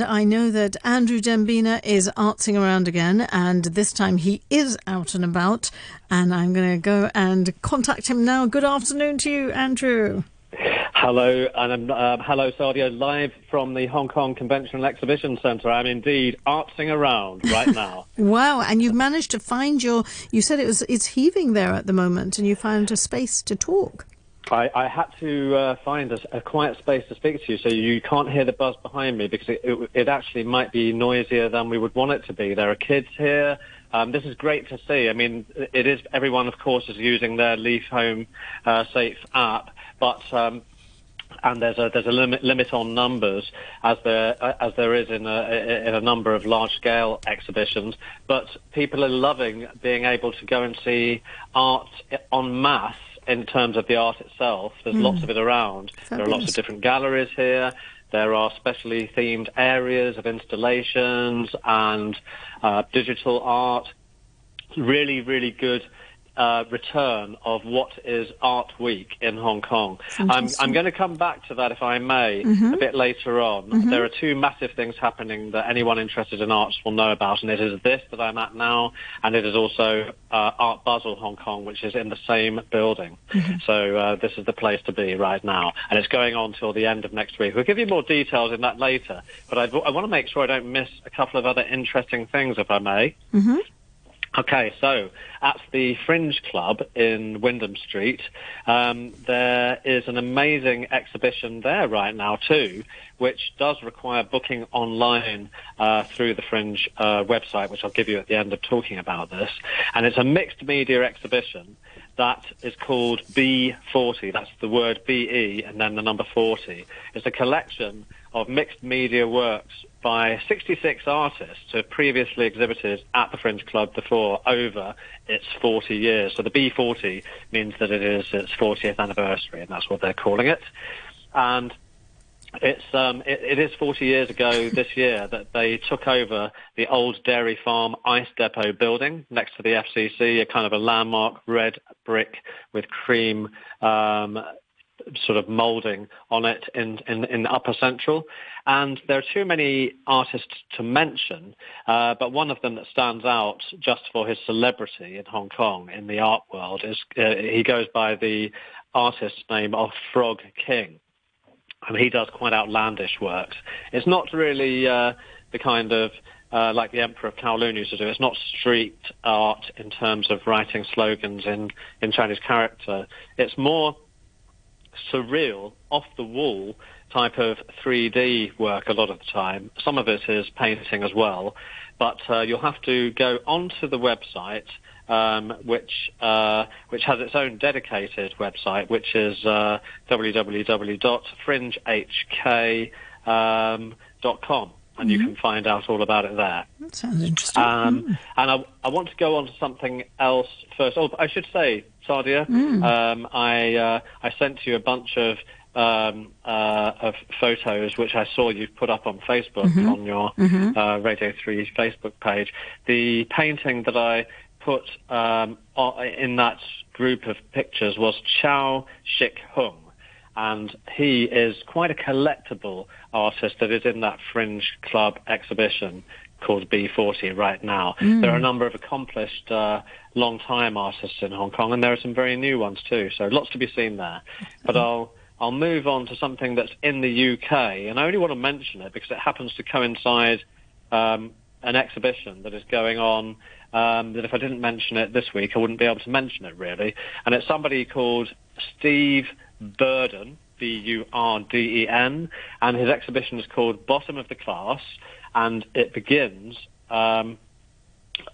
I know that Andrew Dembina is artsing around again, and this time he is out and about. And I'm going to go and contact him now. Good afternoon to you, Andrew. Hello, and um, hello, Sadia, live from the Hong Kong Convention and Exhibition Centre. I'm indeed artsing around right now. wow, and you've managed to find your. You said it was it's heaving there at the moment, and you found a space to talk. I, I had to uh, find a, a, quiet space to speak to you, so you can't hear the buzz behind me because it, it, it, actually might be noisier than we would want it to be. There are kids here. Um, this is great to see. I mean, it is everyone, of course, is using their Leave Home uh, Safe app, but um, and there's a there's a limit limit on numbers as there as there is in a in a number of large scale exhibitions. But people are loving being able to go and see art en masse in terms of the art itself. There's mm. lots of it around. Fabulous. There are lots of different galleries here. There are specially themed areas of installations and uh, digital art. Really, really good uh, return of what is Art Week in Hong Kong. I'm, I'm, going to come back to that, if I may, mm-hmm. a bit later on. Mm-hmm. There are two massive things happening that anyone interested in arts will know about, and it is this that I'm at now, and it is also uh, Art Basel Hong Kong, which is in the same building. Mm-hmm. So uh, this is the place to be right now, and it's going on till the end of next week. We'll give you more details in that later, but I'd, i want to make sure I don't miss a couple of other interesting things, if I may. Okay, so at the Fringe Club in Wyndham Street, um, there is an amazing exhibition there right now too, which does require booking online uh, through the Fringe uh, website, which I'll give you at the end of talking about this. And it's a mixed media exhibition that is called B40. That's the word BE and then the number 40. It's a collection of mixed media works by 66 artists who have previously exhibited at the Fringe Club before over its 40 years. So the B40 means that it is its 40th anniversary, and that's what they're calling it. And it's um, it, it is 40 years ago this year that they took over the old dairy farm ice depot building next to the FCC, a kind of a landmark red brick with cream um, sort of moulding on it in, in, in Upper Central. And there are too many artists to mention, uh, but one of them that stands out just for his celebrity in Hong Kong in the art world is uh, he goes by the artist name of Frog King. And he does quite outlandish works. It's not really uh, the kind of uh, like the Emperor of Kowloon used to do. It's not street art in terms of writing slogans in, in Chinese character. It's more surreal, off the wall type of 3D work a lot of the time. Some of it is painting as well, but uh, you'll have to go onto the website, um, which uh, which has its own dedicated website, which is uh, www.fringehk.com. Um, and you mm-hmm. can find out all about it there. That sounds interesting. Um, mm. And I, I, want to go on to something else first. Oh, I should say, Sadia, mm. um, I uh, I sent you a bunch of um, uh, of photos which I saw you put up on Facebook mm-hmm. on your mm-hmm. uh, Radio Three Facebook page. The painting that I put um, in that group of pictures was Chow Shik Hung and he is quite a collectible artist that is in that Fringe Club exhibition called B40 right now. Mm. There are a number of accomplished uh, long-time artists in Hong Kong, and there are some very new ones too. So lots to be seen there. But I'll I'll move on to something that's in the UK, and I only want to mention it because it happens to coincide um, an exhibition that is going on. Um, that if I didn't mention it this week, I wouldn't be able to mention it really. And it's somebody called Steve Burden, B-U-R-D-E-N, and his exhibition is called Bottom of the Class, and it begins um,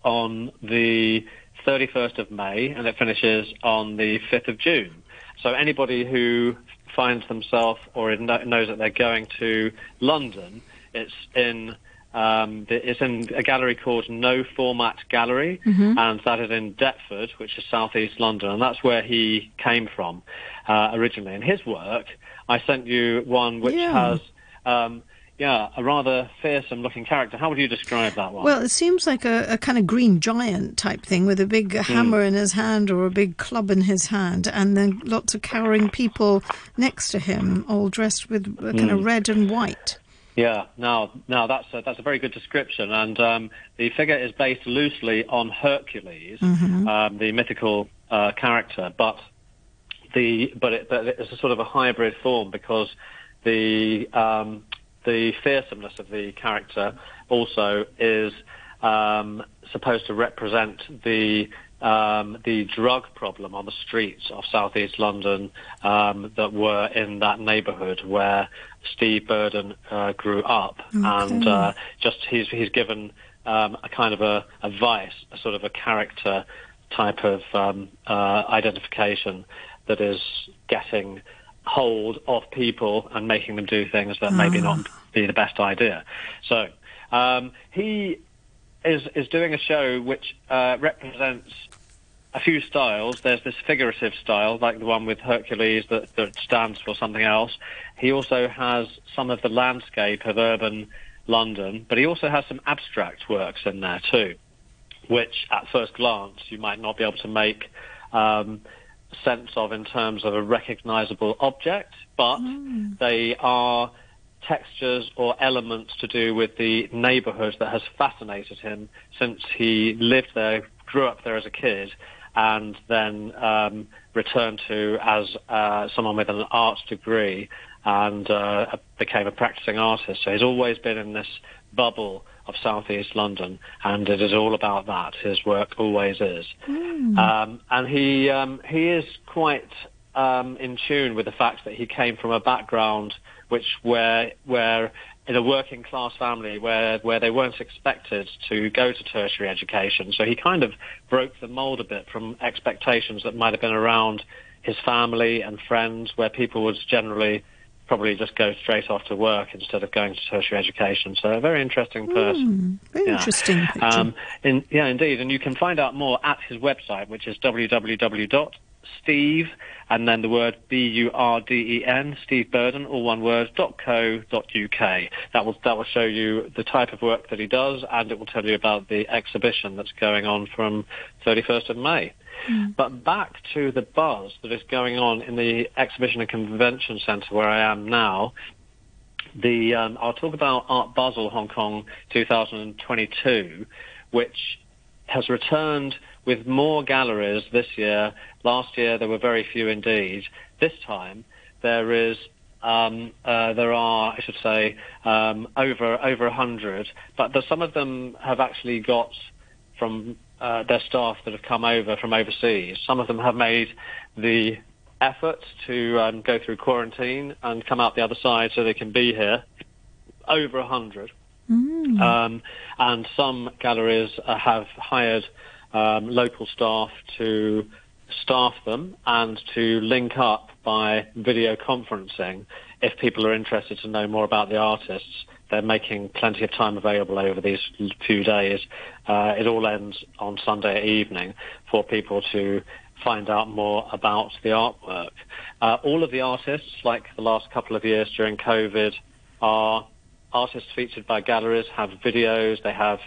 on the 31st of May, and it finishes on the 5th of June. So anybody who finds themselves or knows that they're going to London, it's in um, it's in a gallery called No Format Gallery, mm-hmm. and that is in Deptford, which is southeast London, and that's where he came from uh, originally. And his work, I sent you one which yeah. has. Um, yeah, a rather fearsome looking character. How would you describe that one? Well, it seems like a, a kind of green giant type thing with a big mm. hammer in his hand or a big club in his hand, and then lots of cowering people next to him, all dressed with kind mm. of red and white. Yeah, now, now that's a, that's a very good description, and um, the figure is based loosely on Hercules, mm-hmm. um, the mythical uh, character, but the but, it, but it's a sort of a hybrid form because the um, the fearsomeness of the character also is um, supposed to represent the um, the drug problem on the streets of southeast London um, that were in that neighbourhood where Steve Burden uh, grew up, okay. and uh, just he's he's given um, a kind of a, a vice, a sort of a character type of um, uh, identification that is getting hold of people and making them do things that maybe not ah. be the best idea. So um, he is is doing a show which uh, represents a few styles. There's this figurative style, like the one with Hercules that, that stands for something else. He also has some of the landscape of urban London, but he also has some abstract works in there too, which at first glance you might not be able to make um, sense of in terms of a recognizable object, but mm. they are textures or elements to do with the neighborhood that has fascinated him since he lived there, grew up there as a kid, and then um, returned to as uh, someone with an art degree and uh, became a practicing artist. So he's always been in this bubble of southeast London, and it is all about that. His work always is, mm. um, and he um, he is quite um, in tune with the fact that he came from a background which where where in a working class family where where they weren't expected to go to tertiary education. So he kind of broke the mold a bit from expectations that might have been around his family and friends, where people would generally probably just go straight off to work instead of going to tertiary education. So a very interesting person. Mm, very yeah. interesting. Um, in, yeah, indeed. And you can find out more at his website, which is www.steve and then the word B-U-R-D-E-N, Steve Burden, all one word, .co.uk. That will, that will show you the type of work that he does and it will tell you about the exhibition that's going on from 31st of May. Mm. But back to the buzz that is going on in the Exhibition and Convention Centre where I am now. The um, I'll talk about Art Basel Hong Kong 2022, which has returned with more galleries this year. Last year there were very few indeed. This time there is um, uh, there are, I should say, um, over over a hundred, but the, some of them have actually got from uh, their staff that have come over from overseas. Some of them have made the effort to um, go through quarantine and come out the other side so they can be here. Over a hundred. Mm. Um, and some galleries uh, have hired um, local staff to staff them and to link up by video conferencing if people are interested to know more about the artists. They're making plenty of time available over these few days. Uh, it all ends on Sunday evening for people to find out more about the artwork. Uh, all of the artists, like the last couple of years during COVID, are artists featured by galleries, have videos, they have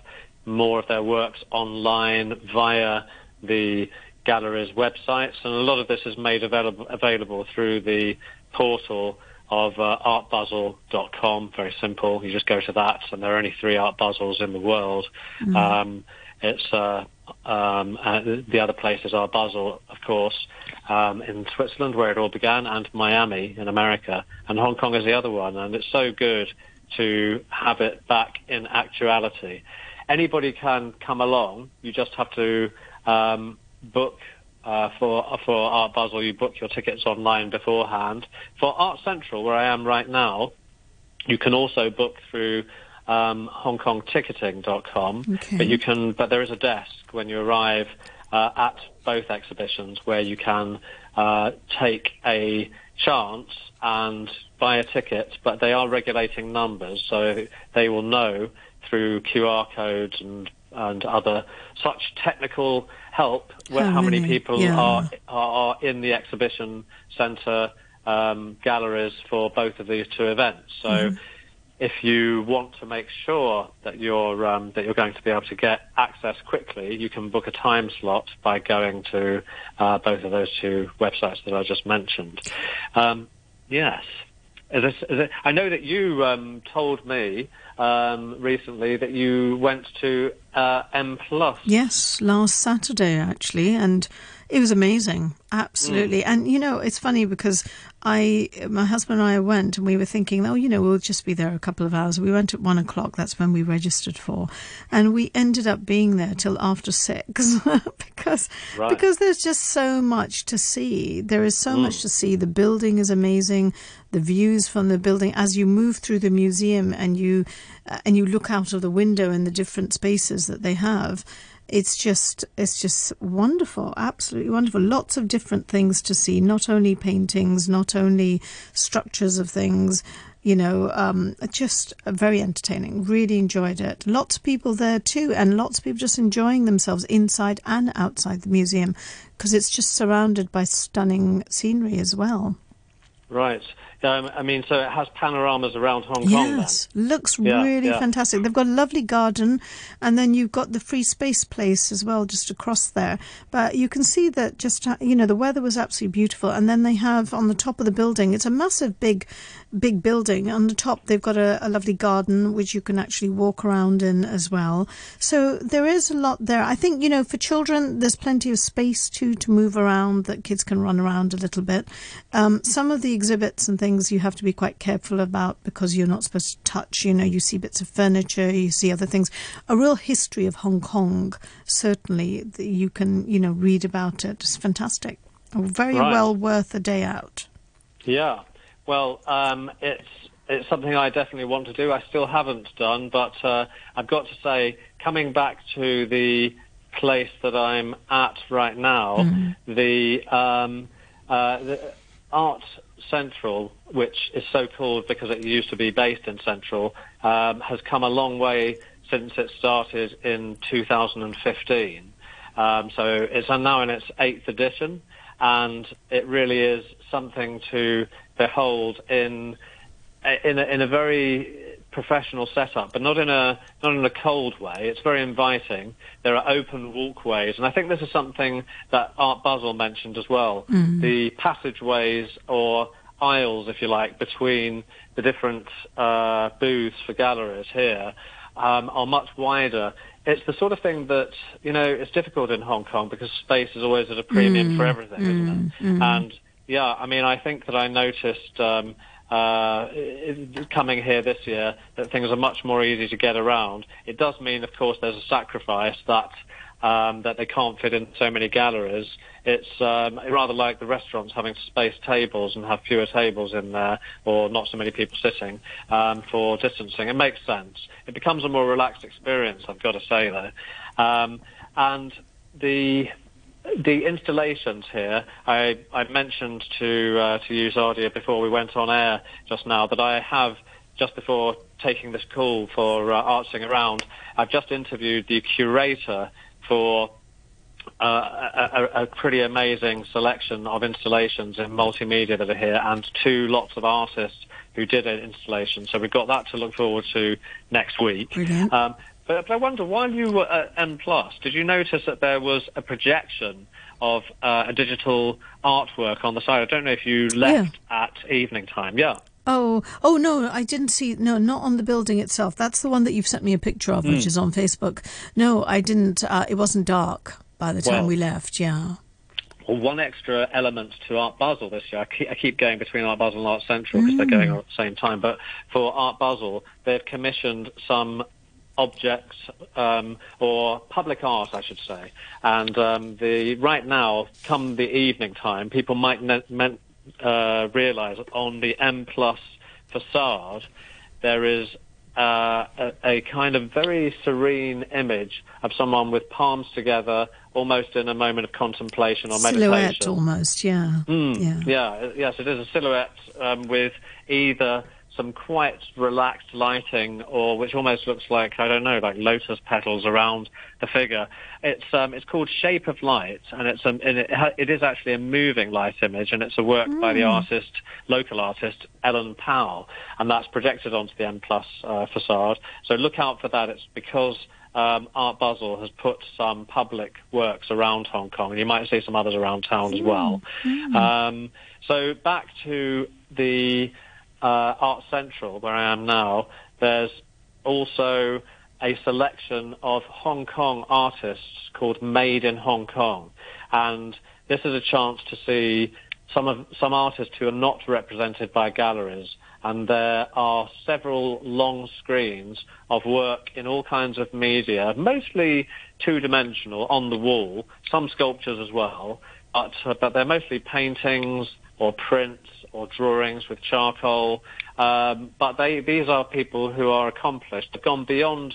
more of their works online via the gallery's websites, and a lot of this is made available, available through the portal of uh, artbasel.com. Very simple. You just go to that, and there are only three Art Basels in the world. Mm-hmm. Um, it's uh, um, uh, the other places are Basel, of course, um, in Switzerland, where it all began, and Miami in America, and Hong Kong is the other one. And it's so good to have it back in actuality anybody can come along. You just have to um, book uh, for for Art Basel. You book your tickets online beforehand. For Art Central, where I am right now, you can also book through um, HongKongTicketing.com. Okay. But you can, but there is a desk when you arrive uh, at both exhibitions where you can uh, take a chance and buy a ticket. But they are regulating numbers, so they will know through QR codes and and other such technical help where how, how many, people yeah. are are in the exhibition centre um, galleries for both of these two events. So. Mm-hmm. If you want to make sure that you're um, that you're going to be able to get access quickly, you can book a time slot by going to uh, both of those two websites that I just mentioned. Um, yes, is this, is it, I know that you um, told me um, recently that you went to uh, M Plus. Yes, last Saturday actually, and it was amazing, absolutely. Mm. And you know, it's funny because I, my husband and I went, and we were thinking, oh, you know, we'll just be there a couple of hours. We went at one o'clock. That's when we registered for, and we ended up being there till after six because right. because there's just so much to see. There is so mm. much to see. The building is amazing. The views from the building as you move through the museum and you uh, and you look out of the window in the different spaces that they have it's just it's just wonderful absolutely wonderful. Lots of different things to see not only paintings not only structures of things you know um, just very entertaining. Really enjoyed it. Lots of people there too and lots of people just enjoying themselves inside and outside the museum because it's just surrounded by stunning scenery as well. Right um, I mean, so it has panoramas around Hong Kong. Yes, looks yeah, really yeah. fantastic. They've got a lovely garden, and then you've got the free space place as well, just across there. But you can see that just uh, you know the weather was absolutely beautiful, and then they have on the top of the building. It's a massive, big big building. On the top, they've got a, a, lovely garden which you can actually walk around in as well. So there is a lot there. I think, you know, for children, there's plenty of space too to move around that kids can run around a little bit. Um, some of the exhibits and things you have to be quite careful about because you're not supposed to touch. You know, you see bits of furniture, you see other things. A real history of Hong Kong, certainly, you can, you know, read about it. It's fantastic. Very right. well worth a day out. Yeah. Well, um, it's it's something I definitely want to do. I still haven't done, but uh, I've got to say, coming back to the place that I'm at right now, mm-hmm. the, um, uh, the Art Central, which is so called because it used to be based in Central, um, has come a long way since it started in 2015. Um, so it's now in its eighth edition, and it really is something to behold in in a, in a very professional setup, but not in a not in a cold way. It's very inviting. There are open walkways, and I think this is something that Art Basel mentioned as well. Mm. The passageways or aisles, if you like, between the different uh, booths for galleries here um, are much wider. It's the sort of thing that you know it's difficult in Hong Kong because space is always at a premium mm. for everything, isn't it? Mm. And yeah, I mean, I think that I noticed um, uh, coming here this year that things are much more easy to get around. It does mean, of course, there's a sacrifice that um, that they can't fit in so many galleries. It's um, rather like the restaurants having space tables and have fewer tables in there, or not so many people sitting um, for distancing. It makes sense. It becomes a more relaxed experience, I've got to say, though. Um, and the the installations here, I, I mentioned to uh, to you, Sadia, before we went on air just now that I have just before taking this call for uh, Artsing Around, I've just interviewed the curator for uh, a, a, pretty amazing selection of installations in multimedia that are here, and two lots of artists who did an installation. So we've got that to look forward to next week. Um, but, but I wonder, while you were at M Plus, did you notice that there was a projection of uh, a digital artwork on the side? I don't know if you left yeah. at evening time. Yeah. Oh, oh no, I didn't see. No, not on the building itself. That's the one that you've sent me a picture of, mm. which hmm. is on Facebook. No, I didn't. Uh, it wasn't dark by the time well, we left. Yeah. Well, one extra element to Art Basel this year. I keep, I keep going between Art Basel and Art Central because mm. they're going on at the same time. But for Art Basel, they've commissioned some objects um, or public art, I should say. And um, the right now, come the evening time, people might ne- uh, realise that on the M Plus facade there is uh, a, a, kind of very serene image of someone with palms together, almost in a moment of contemplation or silhouette meditation. Silhouette, almost, yeah. Mm, yeah. Yeah. Yes, it is a silhouette um, with either some quite relaxed lighting, or which almost looks like I don't know, like lotus petals around the figure. It's um, it's called Shape of Light, and it's um, and it, it is actually a moving light image, and it's a work mm. by the hmm. artist, local artist Ellen Pau, and that's projected onto the M Plus uh, facade. So look out for that. It's because. Um, Art Basel has put some public works around Hong Kong, and you might see some others around town as well. Mm. Um, so back to the uh, Art Central, where I am now, there's also a selection of Hong Kong artists called Made in Hong Kong. And this is a chance to see some of some artists who are not represented by galleries. And there are several long screens of work in all kinds of media, mostly two-dimensional on the wall, some sculptures as well, but, but they're mostly paintings or prints or drawings with charcoal. Um, but they, these are people who are accomplished. They've gone beyond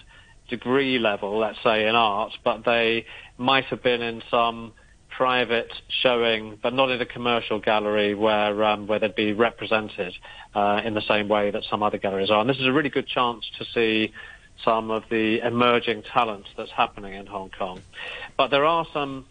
degree level, let's say, in art, but they might have been in some private showing, but not in a commercial gallery where um, where they'd be represented uh, in the same way that some other galleries are. And this is a really good chance to see some of the emerging talent that's happening in Hong Kong. But there are some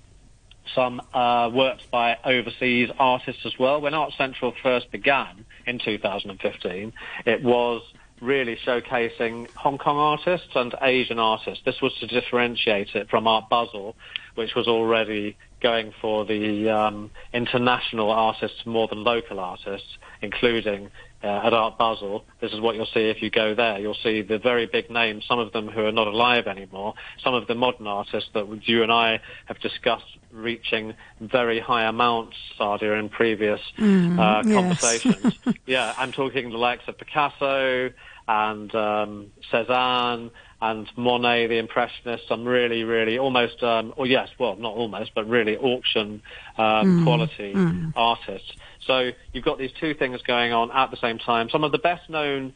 some uh, works by overseas artists as well. When Art Central first began in 2015, it was really showcasing Hong Kong artists and Asian artists. This was to differentiate it from Art Basel, which was already going for the um, international artists more than local artists, including uh, at Art Basel. This is what you'll see if you go there. You'll see the very big names, some of them who are not alive anymore, some of the modern artists that you and I have discussed reaching very high amounts, Sadia, in previous mm, uh, conversations. Yes. yeah, I'm talking the likes of Picasso and um, Cezanne and Monet, the Impressionists, some really, really almost, um, or yes, well, not almost, but really auction um, mm, quality mm. artists. So you've got these two things going on at the same time. Some of the best known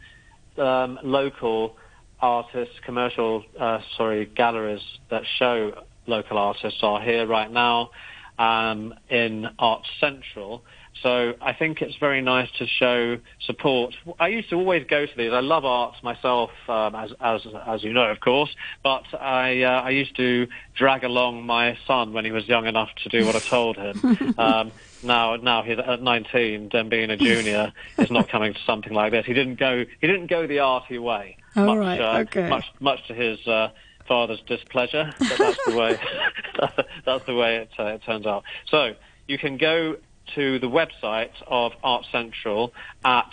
um, local artists, commercial, uh, sorry, galleries that show local artists are here right now um, in Art Central. So I think it's very nice to show support. I used to always go to these. I love art myself, um, as as as you know, of course. But I uh, I used to drag along my son when he was young enough to do what I told him. Um, now now he's at 19, then being a junior is not coming to something like this. He didn't go he didn't go the arty way. Oh, much, right. uh, okay. much much to his uh, father's displeasure. But that's the way that's the way it, uh, it turns out. So you can go to the website of Art Central at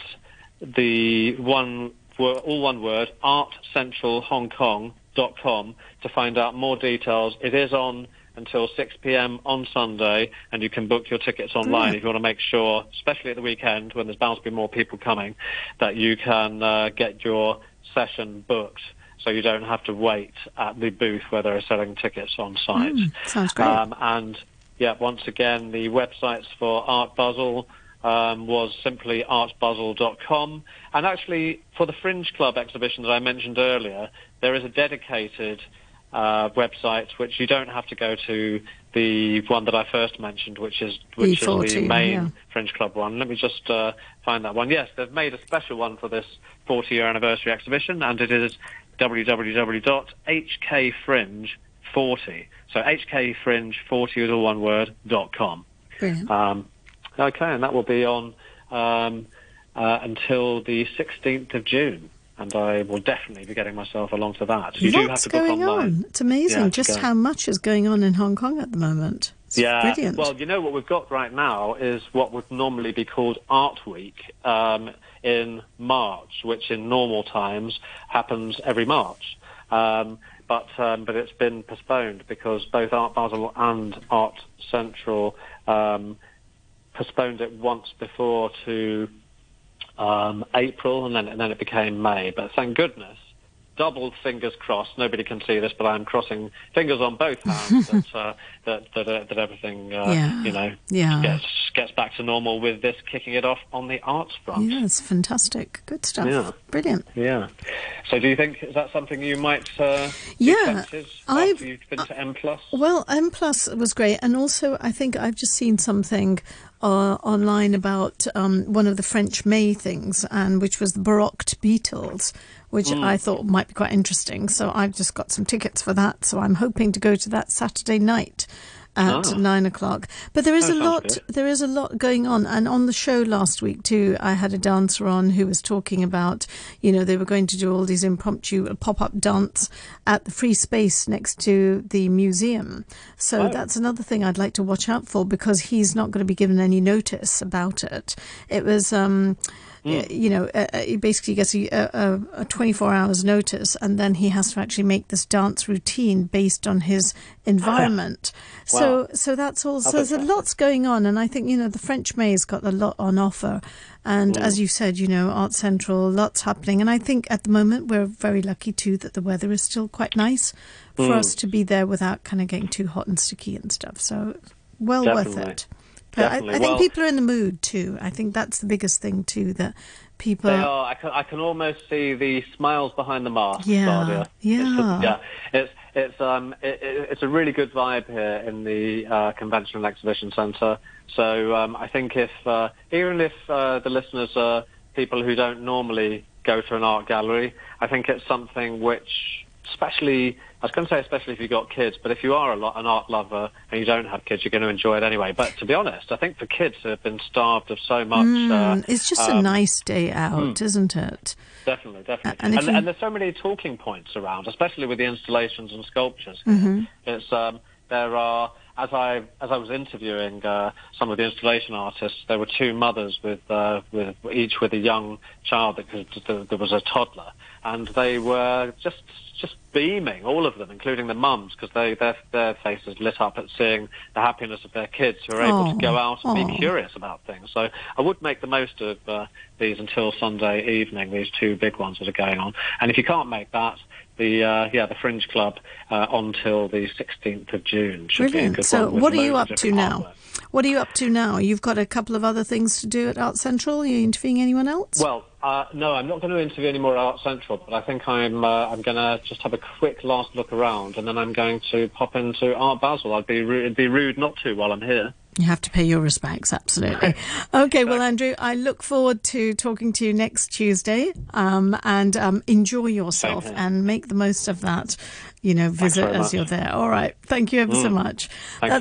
the one all one word artcentralhongkong.com to find out more details. It is on until 6 p.m. on Sunday, and you can book your tickets online if you want to make sure, especially at the weekend when there's bound to be more people coming, that you can uh, get your session booked so you don't have to wait at the booth where they're selling tickets on site. Mm, sounds great. Um, and yeah, once again, the websites for Art Basel um, was simply artbasel.com. And actually, for the Fringe Club exhibition that I mentioned earlier, there is a dedicated uh, website which you don't have to go to the one that I first mentioned, which is which E14, is the main yeah. Fringe Club one. Let me just uh, find that one. Yes, they've made a special one for this 40 year anniversary exhibition, and it is www.hkfringe40. So hkfringe40 is all one word, dot com. Um, okay, and that will be on um, uh, until the 16th of June and I will definitely be getting myself along to that. You What's going on? It's amazing yeah, just how much is going on in Hong Kong at the moment. It's yeah, brilliant. well, you know what we've got right now is what would normally be called Art Week um, in March, which in normal times happens every March. Um, but um, but it's been postponed because both Art Basel and Art Central um, postponed it once before to um, April, and then and then it became May. But thank goodness double fingers crossed. Nobody can see this, but I'm crossing fingers on both hands that, uh, that, that, uh, that everything, uh, yeah. you know, yeah. gets gets back to normal with this kicking it off on the arts front. Yes, fantastic, good stuff. Yeah. Brilliant. Yeah. So, do you think is that something you might? Uh, yeah, I've you've been to M plus. Well, M plus was great, and also I think I've just seen something uh, online about um, one of the French May things, and which was the Baroque Beatles, which mm. I thought might be quite interesting. So I've just got some tickets for that. So I'm hoping to go to that Saturday night at oh. nine o'clock. But there is that a lot. Good. There is a lot going on, and on the show last week too, I had a dancer on who was talking about, you know, they were going to do all these impromptu pop-up dance at the free space next to the museum. So oh. that's another thing I'd like to watch out for because he's not going to be given any notice about it. It was. Um, Mm. You know, uh, uh, he basically gets a, a, a 24 hours notice, and then he has to actually make this dance routine based on his environment. wow. So, so that's all. So there's a lots going on, and I think you know the French May's got a lot on offer. And mm. as you said, you know, Art Central, lots happening. And I think at the moment we're very lucky too that the weather is still quite nice for mm. us to be there without kind of getting too hot and sticky and stuff. So well Definitely. worth it. But I, I, think well, people are in the mood too. I think that's the biggest thing too that people. They are. I can, I can almost see the smiles behind the mask. Yeah, yeah, it's, yeah. It's it's um it, it's a really good vibe here in the uh, convention and exhibition centre. So um, I think if uh, even if uh, the listeners are people who don't normally go to an art gallery, I think it's something which, especially I was going to say especially if you've got kids, but if you are a lot, an art lover and you don't have kids, you're going to enjoy it anyway. But to be honest, I think for kids who have been starved of so much, mm, uh, it's just um, a nice day out, mm, isn't it? Definitely, definitely. And, and, you... and, there's so many talking points around, especially with the installations and sculptures. Mm-hmm. It's um, there are as I as I was interviewing uh, some of the installation artists, there were two mothers with uh, with each with a young child that, there was a toddler, and they were just just beaming, all of them, including the mums, because they their their faces lit up at seeing the happiness of their kids who are able to go out and be curious about things. So I would make the most of uh, these until Sunday evening. These two big ones that are going on, and if you can't make that, the uh, yeah the Fringe Club uh, until the 16th of June. Brilliant. so what are you up to now? What are you up to now? You've got a couple of other things to do at Art Central. Are you interviewing anyone else? Well, uh, no, I'm not going to interview any more at Art Central, but I think I'm uh, I'm going to just have a quick last look around, and then I'm going to pop into Art Basel. I'd be rude, it'd be rude not to while I'm here. You have to pay your respects, absolutely. okay, well, Andrew, I look forward to talking to you next Tuesday, um, and um, enjoy yourself and make the most of that, you know, visit as much. you're there. All right, thank you ever mm. so much. Thank